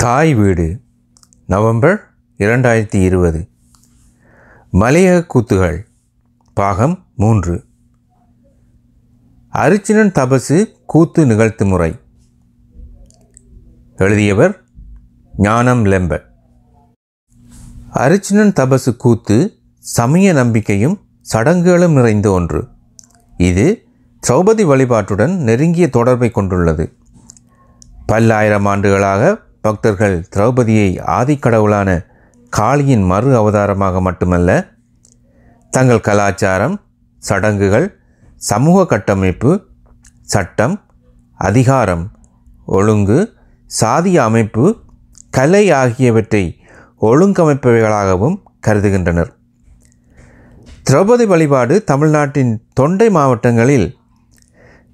தாய் வீடு நவம்பர் இரண்டாயிரத்தி இருபது. மலையக கூத்துகள் பாகம் மூன்று. அரிச்சினன் தபசு கூத்து நிகழ்த்து முறை. எழுதியவர் ஞானம் லெம்ப. அரிச்சினன் தபசு கூத்து சமய நம்பிக்கையும் சடங்குகளும் நிறைந்த ஒன்று. இது திரௌபதி வழிபாட்டுடன் நெருங்கிய தொடர்பை கொண்டுள்ளது. பல்லாயிரம் ஆண்டுகளாக பக்தர்கள் திரௌபதியை ஆதிக்கடவுளான காளியின் மறு அவதாரமாக மட்டுமல்ல தங்கள் கலாச்சாரம் சடங்குகள் சமூக கட்டமைப்பு சட்டம் அதிகாரம் ஒழுங்கு சாதிய அமைப்பு கலை ஆகியவற்றை ஒழுங்கமைப்பவைகளாகவும் கருதுகின்றனர். திரௌபதி வழிபாடு தமிழ்நாட்டின் தொண்டை மாவட்டங்களில்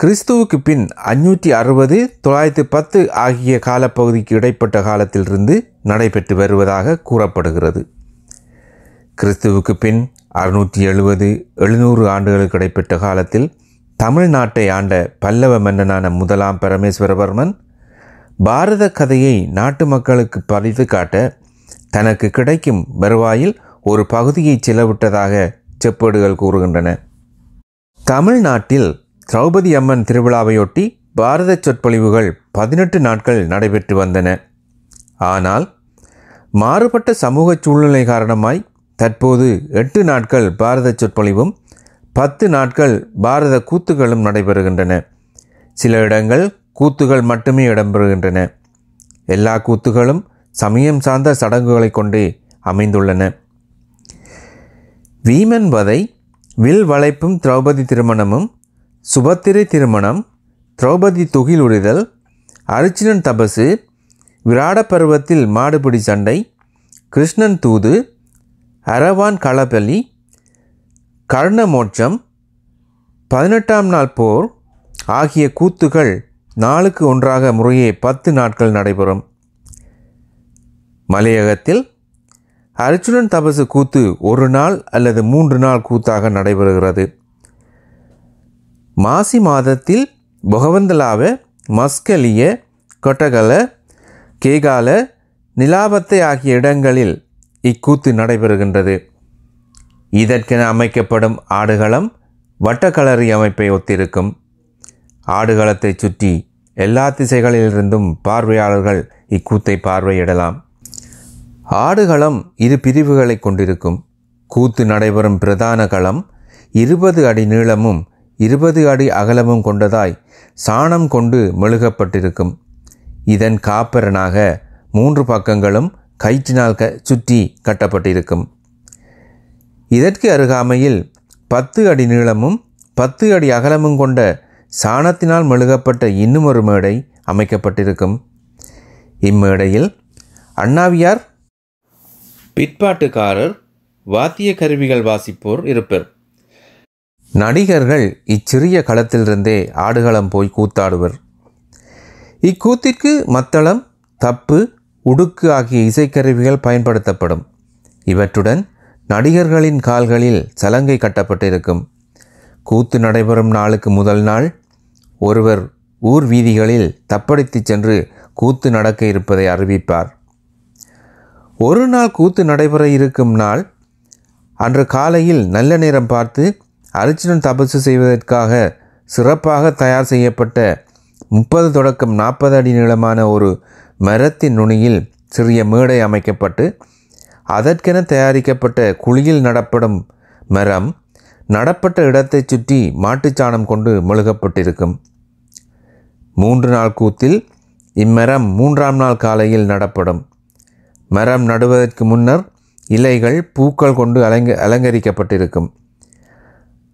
கிறிஸ்துவுக்கு பின் அஞ்சூற்றி அறுபது தொள்ளாயிரத்தி பத்து ஆகிய காலப்பகுதிக்கு இடைப்பட்ட காலத்திலிருந்து நடைபெற்று வருவதாக கூறப்படுகிறது. கிறிஸ்துவுக்கு பின் அறுநூற்றி எழுபது எழுநூறு ஆண்டுகளுக்கு இடைப்பட்ட காலத்தில் தமிழ்நாட்டை ஆண்ட பல்லவ மன்னனான முதலாம் பரமேஸ்வரவர்மன் பாரத கதையை நாட்டு மக்களுக்கு பறித்து காட்ட தனக்கு கிடைக்கும் வருவாயில் ஒரு பகுதியை செலவிட்டதாக செப்பேடுகள் கூறுகின்றன. தமிழ்நாட்டில் திரௌபதி அம்மன் திருவிழாவையொட்டி பாரத சொற்பொழிவுகள் பதினெட்டு நாட்கள் நடைபெற்று வந்தன. ஆனால் மாறுபட்ட சமூக சூழ்நிலை காரணமாய் தற்போது எட்டு நாட்கள் பாரத சொற்பொழிவும் பத்து நாட்கள் பாரத கூத்துகளும் நடைபெறுகின்றன. சில இடங்கள் கூத்துகள் மட்டுமே இடம்பெறுகின்றன. எல்லா கூத்துகளும் சமயம் சார்ந்த சடங்குகளை கொண்டே அமைந்துள்ளன. வீமன் வதை வில் வளைப்பும் திரௌபதி திருமணமும் சுபத்திரை திருமணம் திரௌபதி துகிலுரிதல் அர்ஜுனன் தபசு விராட பருவத்தில் மாடுபிடி சண்டை கிருஷ்ணன் தூது அரவான் களபலி கர்ண மோட்சம் பதினெட்டாம் நாள் போர் ஆகிய கூத்துகள் நாளுக்கு ஒன்றாக முறையே பத்து நாட்கள் நடைபெறும். மலையகத்தில் அர்ச்சுனன் தபசு கூத்து ஒரு நாள் அல்லது மூன்று நாள் கூத்தாக நடைபெறுகிறது. மாசி மாதத்தில் பொகவந்தலாவ மஸ்கலிய கொட்டகல கேகால நிலாபத்தை ஆகிய இடங்களில் இக்கூத்து நடைபெறுகின்றது. இதற்கென அமைக்கப்படும் ஆடுகளம் வட்டக்கலரி அமைப்பை ஒத்திருக்கும். ஆடுகளத்தை சுற்றி எல்லா திசைகளிலிருந்தும் பார்வையாளர்கள் இக்கூத்தை பார்வையிடலாம். ஆடுகளம் இரு பிரிவுகளை கொண்டிருக்கும். கூத்து நடைபெறும் பிரதான களம் இருபது அடி நீளமும் இருபது அடி அகலமும் கொண்டதாய் சாணம் கொண்டு மெழுகப்பட்டிருக்கும். இதன் காப்பரனாக மூன்று பக்கங்களும் கயிற்றினால் க சுற்றி கட்டப்பட்டிருக்கும். இதற்கு அருகாமையில் பத்து அடி நீளமும் பத்து அடி அகலமும் கொண்ட சாணத்தினால் மெழுகப்பட்ட இன்னுமொரு மேடை அமைக்கப்பட்டிருக்கும். இம்மேடையில் அண்ணாவியார் பிற்பாட்டுக்காரர் வாத்திய கருவிகள் வாசிப்போர் இருப்பர். நடிகர்கள் இச்சிறிய களத்திலிருந்தே ஆடுகளம் போய் கூத்தாடுவர். இக்கூத்திற்கு மத்தளம் தப்பு உடுக்கு ஆகிய இசைக்கருவிகள் பயன்படுத்தப்படும். இவற்றுடன் நடிகர்களின் கால்களில் சலங்கை கட்டப்பட்டிருக்கும். கூத்து நடைபெறும் நாளுக்கு முதல் நாள் ஒருவர் ஊர் வீதிகளில் தப்படித்துச் சென்று கூத்து நடக்க இருப்பதை அறிவிப்பார். ஒரு நாள் கூத்து நடைபெற இருக்கும் நாள் அன்று காலையில் நல்ல நேரம் பார்த்து அர்ஜுனன் தபசு செய்வதற்காக சிறப்பாக தயார் செய்யப்பட்ட முப்பது தொடக்கம் நாற்பது அடி நீளமான ஒரு மரத்தின் நுனியில் சிறிய மேடை அமைக்கப்பட்டு அதற்கென தயாரிக்கப்பட்ட குழியில் நடப்படும் மரம் நடப்பட்ட இடத்தைச் சுற்றி மாட்டுச்சாணம் கொண்டு மெழுகப்பட்டிருக்கும். மூன்று நாள் கூத்தில் இம்மரம் மூன்றாம் நாள் காலையில் நடப்படும். மரம் நடுவதற்கு முன்னர் இலைகள் பூக்கள் கொண்டு அலங்க அலங்கரிக்கப்பட்டிருக்கும்.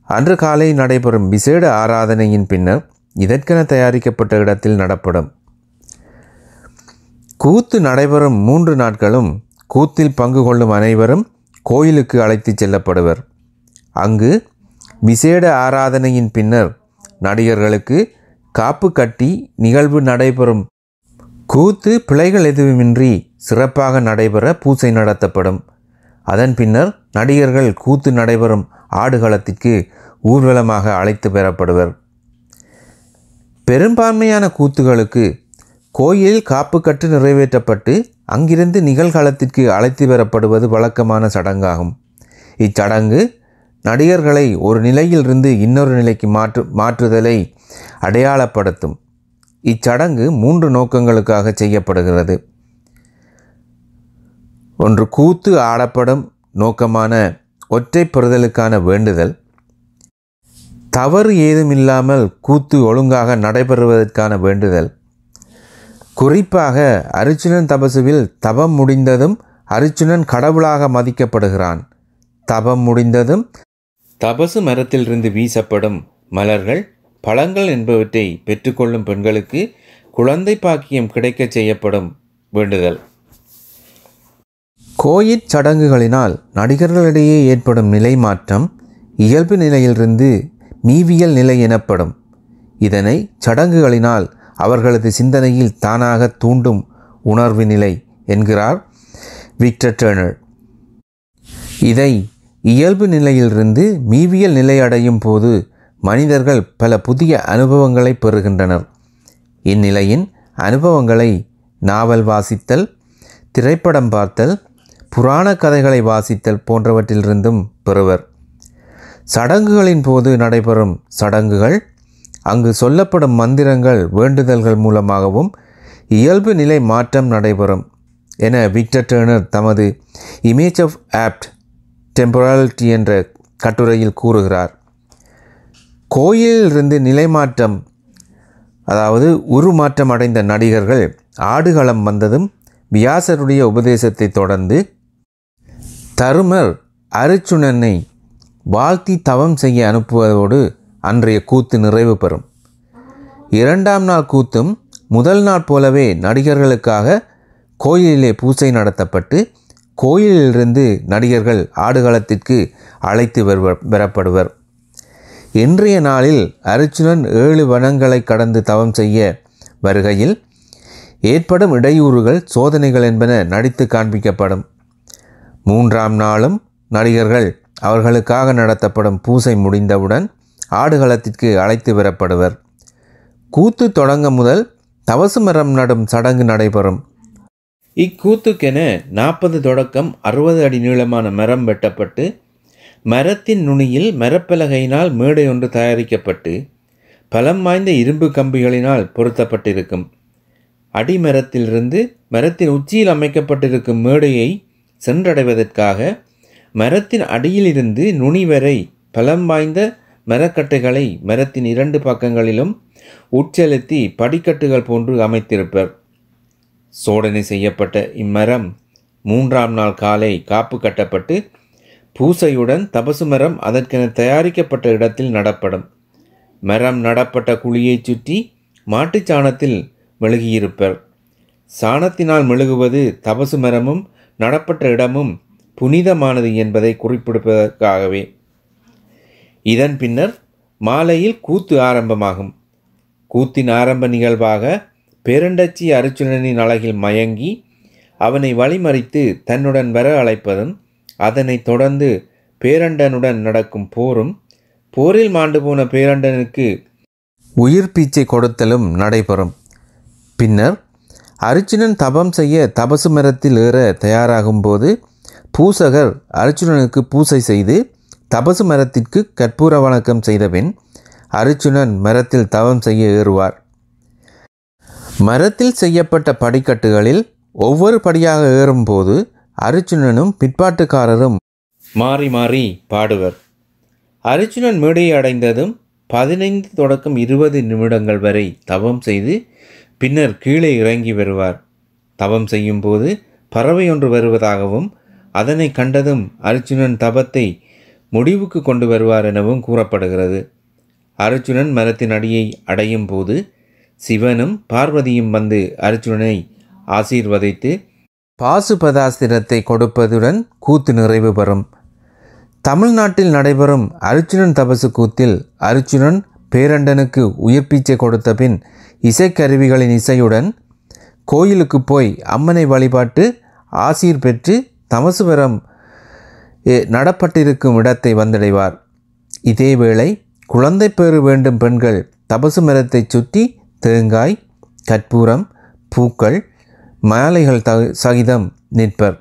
அன்று காலை நடைபெறும் விசேட ஆராதனையின் பின்னர் இதற்கென தயாரிக்கப்பட்ட இடத்தில் நடப்படும். கூத்து நடைபெறும் மூன்று நாட்களும் கூத்தில் பங்கு கொள்ளும் அனைவரும் கோயிலுக்கு அழைத்துச் செல்லப்படுவர். அங்கு விசேட ஆராதனையின் பின்னர் நடிகர்களுக்கு காப்பு கட்டி நிகழ்வு நடைபெறும். கூத்து பிழைகள் எதுவுமின்றி சிறப்பாக நடைபெற பூசை நடத்தப்படும். அதன் பின்னர் நடிகர்கள் கூத்து நடைபெறும். ஆடுகளத்திற்கு ஊர்வலமாக அழைத்து பெறப்படுவர். பெரும்பான்மையான கூத்துகளுக்கு கோயிலில் காப்பு கட்டு நிறைவேற்றப்பட்டு அங்கிருந்து நிகழ்காலத்திற்கு அழைத்து பெறப்படுவது வழக்கமான சடங்காகும். இச்சடங்கு நடிகர்களை ஒரு நிலையிலிருந்து இன்னொரு நிலைக்கு மாற்று மாற்றுதலை அடையாளப்படுத்தும். இச்சடங்கு மூன்று நோக்கங்களுக்காக செய்யப்படுகிறது. ஒன்று கூத்து ஆடப்படும் நோக்கமான ஒற்றை பெறுதலுக்கான வேண்டுதல். தவறு ஏதுமில்லாமல் கூத்து ஒழுங்காக நடைபெறுவதற்கான வேண்டுதல். குறிப்பாக அரிச்சுனன் தபசுவில் தபம் முடிந்ததும் அரிச்சுனன் கடவுளாக மதிக்கப்படுகிறான். தபம் முடிந்ததும் தபசு மரத்திலிருந்து வீசப்படும் மலர்கள் பழங்கள் என்பவற்றை பெற்றுக்கொள்ளும் பெண்களுக்கு குழந்தை பாக்கியம் கிடைக்கச் செய்யப்படும் வேண்டுதல். கோயிற் சடங்குகளினால் நடிகர்களிடையே ஏற்படும் நிலை மாற்றம் இயல்பு நிலையிலிருந்து மீவியல் நிலை எனப்படும். இதனை சடங்குகளினால் அவர்களது சிந்தனையில் தானாக தூண்டும் உணர்வு நிலை என்கிறார் விக்டர் டேர்னர் இதை இயல்பு நிலையிலிருந்து மீவியல் நிலை அடையும் போது மனிதர்கள் பல புதிய அனுபவங்களை பெறுகின்றனர். இந்நிலையின் அனுபவங்களை நாவல் வாசித்தல் திரைப்படம் பார்த்தல் புராண கதைகளை வாசித்தல் போன்றவற்றிலிருந்தும் பெறுவர். சடங்குகளின் போது நடைபெறும் சடங்குகள் அங்கு சொல்லப்படும் மந்திரங்கள் வேண்டுதல்கள் மூலமாகவும் இயல்பு நிலை மாற்றம் நடைபெறும் என விக்டர் டேர்னர் தமது இமேஜ் ஆஃப் ஆப்ட் டெம்பராலிட்டி என்ற கட்டுரையில் கூறுகிறார். கோயிலிலிருந்து நிலைமாற்றம் அதாவது உருமாற்றம் அடைந்த நடிகர்கள் ஆடுகளம் வந்ததும் வியாசருடைய உபதேசத்தை தொடர்ந்து தருமர் அருச்சுனனை வாழ்த்தி தவம் செய்ய அனுப்புவதோடு அன்றைய கூத்து நிறைவு பெறும். இரண்டாம் நாள் கூத்தும் முதல் நாள் போலவே நடிகர்களுக்காக கோயிலிலே பூசை நடத்தப்பட்டு கோயிலிலிருந்து நடிகர்கள் ஆடுகளத்திற்கு அழைத்து பெறப்படுவர். இன்றைய நாளில் அருச்சுனன் ஏழு வனங்களை கடந்து தவம் செய்ய வருகையில் ஏற்படும் இடையூறுகள் சோதனைகள் என்பன நடித்து காண்பிக்கப்படும். மூன்றாம் நாளும் நடிகர்கள் அவர்களுக்காக நடத்தப்படும் பூசை முடிந்தவுடன் ஆடுகளத்திற்கு அழைத்து வரப்படுவர். கூத்து தொடங்க முதல் தவசு மரம் நடும் சடங்கு நடைபெறும். இக்கூத்துக்கென நாற்பது தொடக்கம் அறுபது அடி நீளமான மரம் வெட்டப்பட்டு மரத்தின் நுனியில் மரப்பலகையினால் மேடை ஒன்று தயாரிக்கப்பட்டு பலம் வாய்ந்த இரும்பு கம்பிகளினால் பொருத்தப்பட்டிருக்கும். அடிமரத்திலிருந்து மரத்தின் உச்சியில் அமைக்கப்பட்டிருக்கும் மேடையை சென்றடைவதற்காக மரத்தின் அடியிலிருந்து நுனி வரை பலம் வாய்ந்த மரக்கட்டைகளை மரத்தின் இரண்டு பக்கங்களிலும் உட்செலுத்தி படிக்கட்டுகள் போன்று அமைத்திருப்பர். சோதனை செய்யப்பட்ட இம்மரம் மூன்றாம் நாள் காலை காப்பு கட்டப்பட்டு பூசையுடன் தபசு மரம் அதற்கென தயாரிக்கப்பட்ட இடத்தில் நடப்படும். மரம் நடப்பட்ட குழியைச் சுற்றி மாட்டுச் சாணத்தில் மெழுகியிருப்பர். சாணத்தினால் மெழுகுவது தபசு மரமும் நடப்பட்ட இடமும் புனிதமானது என்பதை குறிப்பிடுவதற்காகவே. இதன் பின்னர் மாலையில் கூத்து ஆரம்பமாகும். கூத்தின் ஆரம்ப நிகழ்வாக பேரண்டச்சி அருச்சுனனின் அழகில் மயங்கி அவனை வழிமறித்து தன்னுடன் வர அழைப்பதும் அதனைத் தொடர்ந்து பேரண்டனுடன் நடக்கும் போரும் போரில் மாண்டு போன பேரண்டனுக்கு உயிர் பீச்சை கொடுத்தலும் நடைபெறும். பின்னர் அர்ஜுனன் தபம் செய்ய தபசு மரத்தில் ஏற தயாராகும் போது பூசகர் அர்ஜுனனுக்கு பூசை செய்து தபசு மரத்திற்கு கற்பூர வணக்கம் செய்தபின் அர்ஜுனன் மரத்தில் தவம் செய்ய ஏறுவார். மரத்தில் செய்யப்பட்ட படிக்கட்டுகளில் ஒவ்வொரு படியாக ஏறும்போது அர்ஜுனனும் பிற்பாட்டுக்காரரும் மாறி மாறி பாடுவர். அர்ஜுனன் மேடையை அடைந்ததும் பதினைந்து தொடக்கம் இருபது நிமிடங்கள் வரை தவம் செய்து பின்னர் கீழே இறங்கி வருவார். தவம் செய்யும்போது பறவை ஒன்று வருவதாகவும் அதனை கண்டதும் அர்ஜுனன் தபத்தை முடிவுக்கு கொண்டு வருவார் எனவும் கூறப்படுகிறது. அர்ஜுனன் மரத்தின் அடியை அடையும் போது சிவனும் பார்வதியும் வந்து அர்ஜுனனை ஆசீர்வதித்து பாசுபதாஸ்திரத்தை கொடுப்பதுடன் கூத்து நிறைவு பெறும். தமிழ்நாட்டில் நடைபெறும் அர்ஜுனன் தபசு கூத்தில் அர்ஜுனன் பேரண்டனுக்கு உயிர் பீச்சை கொடுத்த பின் இசைக்கருவிகளின் இசையுடன் கோயிலுக்கு போய் அம்மனை வழிபாட்டு ஆசீர் பெற்று தமசுவரம் நடப்பட்டிருக்கும் இடத்தை வந்தடைவார். இதேவேளை குழந்தை பேறு வேண்டும் பெண்கள் தபசு மரத்தைச் சுற்றி தேங்காய் கற்பூரம் பூக்கள் மாலைகள் த சகிதம் நிற்பர்.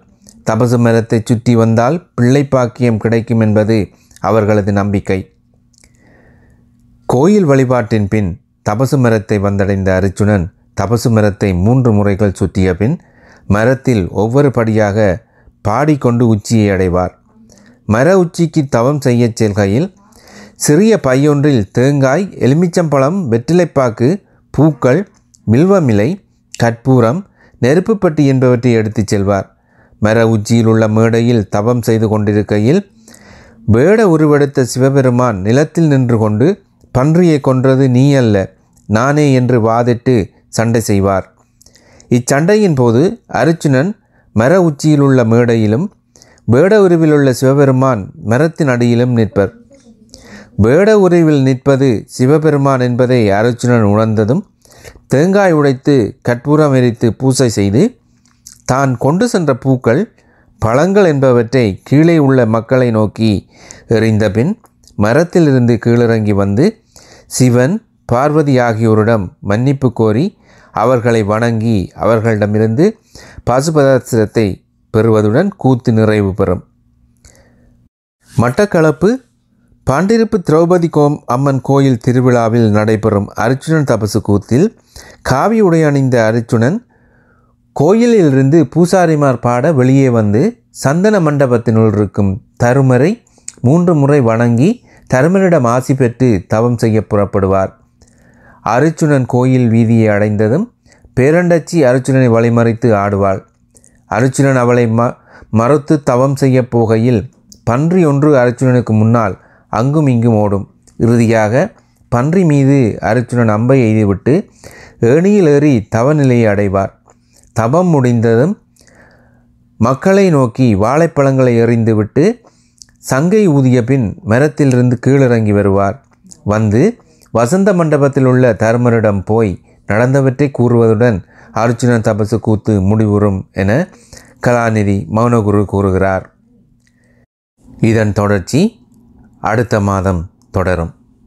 தபசு மரத்தை சுற்றி வந்தால் பிள்ளை பாக்கியம் கிடைக்கும் என்பது அவர்களது நம்பிக்கை. கோயில் வழிபாட்டின் பின் தபசு மரத்தை வந்தடைந்த அர்ஜுனன் தபசு மரத்தை மூன்று முறைகள் சுற்றிய பின் மரத்தில் ஒவ்வொரு படியாக பாடிக்கொண்டு உச்சியை அடைவார். மர உச்சிக்கு தவம் செய்யச் செல்கையில் சிறிய பையொன்றில் தேங்காய் எலுமிச்சம்பழம் வெற்றிலைப்பாக்கு பூக்கள் மில்வமிலை கற்பூரம் நெருப்புப்பட்டி என்பவற்றை எடுத்துச் செல்வார். மர உச்சியில் உள்ள மேடையில் தவம் செய்து கொண்டிருக்கையில் வேட உருவெடுத்த சிவபெருமான் நிலத்தில் நின்று கொண்டு பன்றியை கொன்றது நீ அல்ல நானே என்று வாதிட்டு சண்டை செய்வார். இச்சண்டையின் போது அர்ச்சுனன் மர உச்சியில் உள்ள மேடையிலும் வேட உருவிலுள்ள சிவபெருமான் மரத்தின் அடியிலும் நிற்பர். வேட உருவில் நிற்பது சிவபெருமான் என்பதை அருச்சுனன் உணர்ந்ததும் தேங்காய் உடைத்து கற்பூரம் எரித்து பூசை செய்து தான் கொண்டு சென்ற பூக்கள் பழங்கள் என்பவற்றை கீழே உள்ள மக்களை நோக்கி எறிந்த பின் மரத்திலிருந்து கீழிறங்கி வந்து சிவன் பார்வதி ஆகியோரிடம் மன்னிப்பு கோரி அவர்களை வணங்கி அவர்களிடமிருந்து பசுபதாசிரத்தை பெறுவதுடன் கூத்து நிறைவு பெறும். மட்டக்களப்பு பாண்டிருப்பு திரௌபதி கோம் அம்மன் கோயில் திருவிழாவில் நடைபெறும் அர்ச்சுனன் தபசு கூத்தில் காவி உடை அணிந்த அர்ச்சுனன் கோயிலிலிருந்து பூசாரிமார் பாட வெளியே வந்து சந்தன மண்டபத்தினுள் இருக்கும் தருமரை மூன்று முறை வணங்கி தருமனிடம் ஆசி பெற்று தவம் செய்ய புறப்படுவார். அருச்சுனன் கோயில் வீதியை அடைந்ததும் பேரண்டச்சி அருச்சுனனை வழிமறித்து ஆடுவாள். அருச்சுனன் அவளை ம மறுத்து தவம் செய்ய போகையில் பன்றி ஒன்று அருச்சுனனுக்கு முன்னால் அங்கும் இங்கும் ஓடும். இறுதியாக பன்றி மீது அருச்சுனன் அம்பை எய்துவிட்டு ஏணியில் ஏறி தவநிலையை அடைவார். தவம் முடிந்ததும் மக்களை நோக்கி வாழைப்பழங்களை எறிந்துவிட்டு சங்கை ஊதிய பின் மரத்திலிருந்து கீழிறங்கி வருவார். வந்து வசந்த மண்டபத்தில் உள்ள தர்மரிடம் போய் நடந்தவற்றை கூறுவதுடன் அர்ஜுனன் தபசு கூத்து முடிவுறும் என கலாநிதி மௌனகுரு கூறுகிறார். இதன் தொடர்ச்சி அடுத்த மாதம் தொடரும்.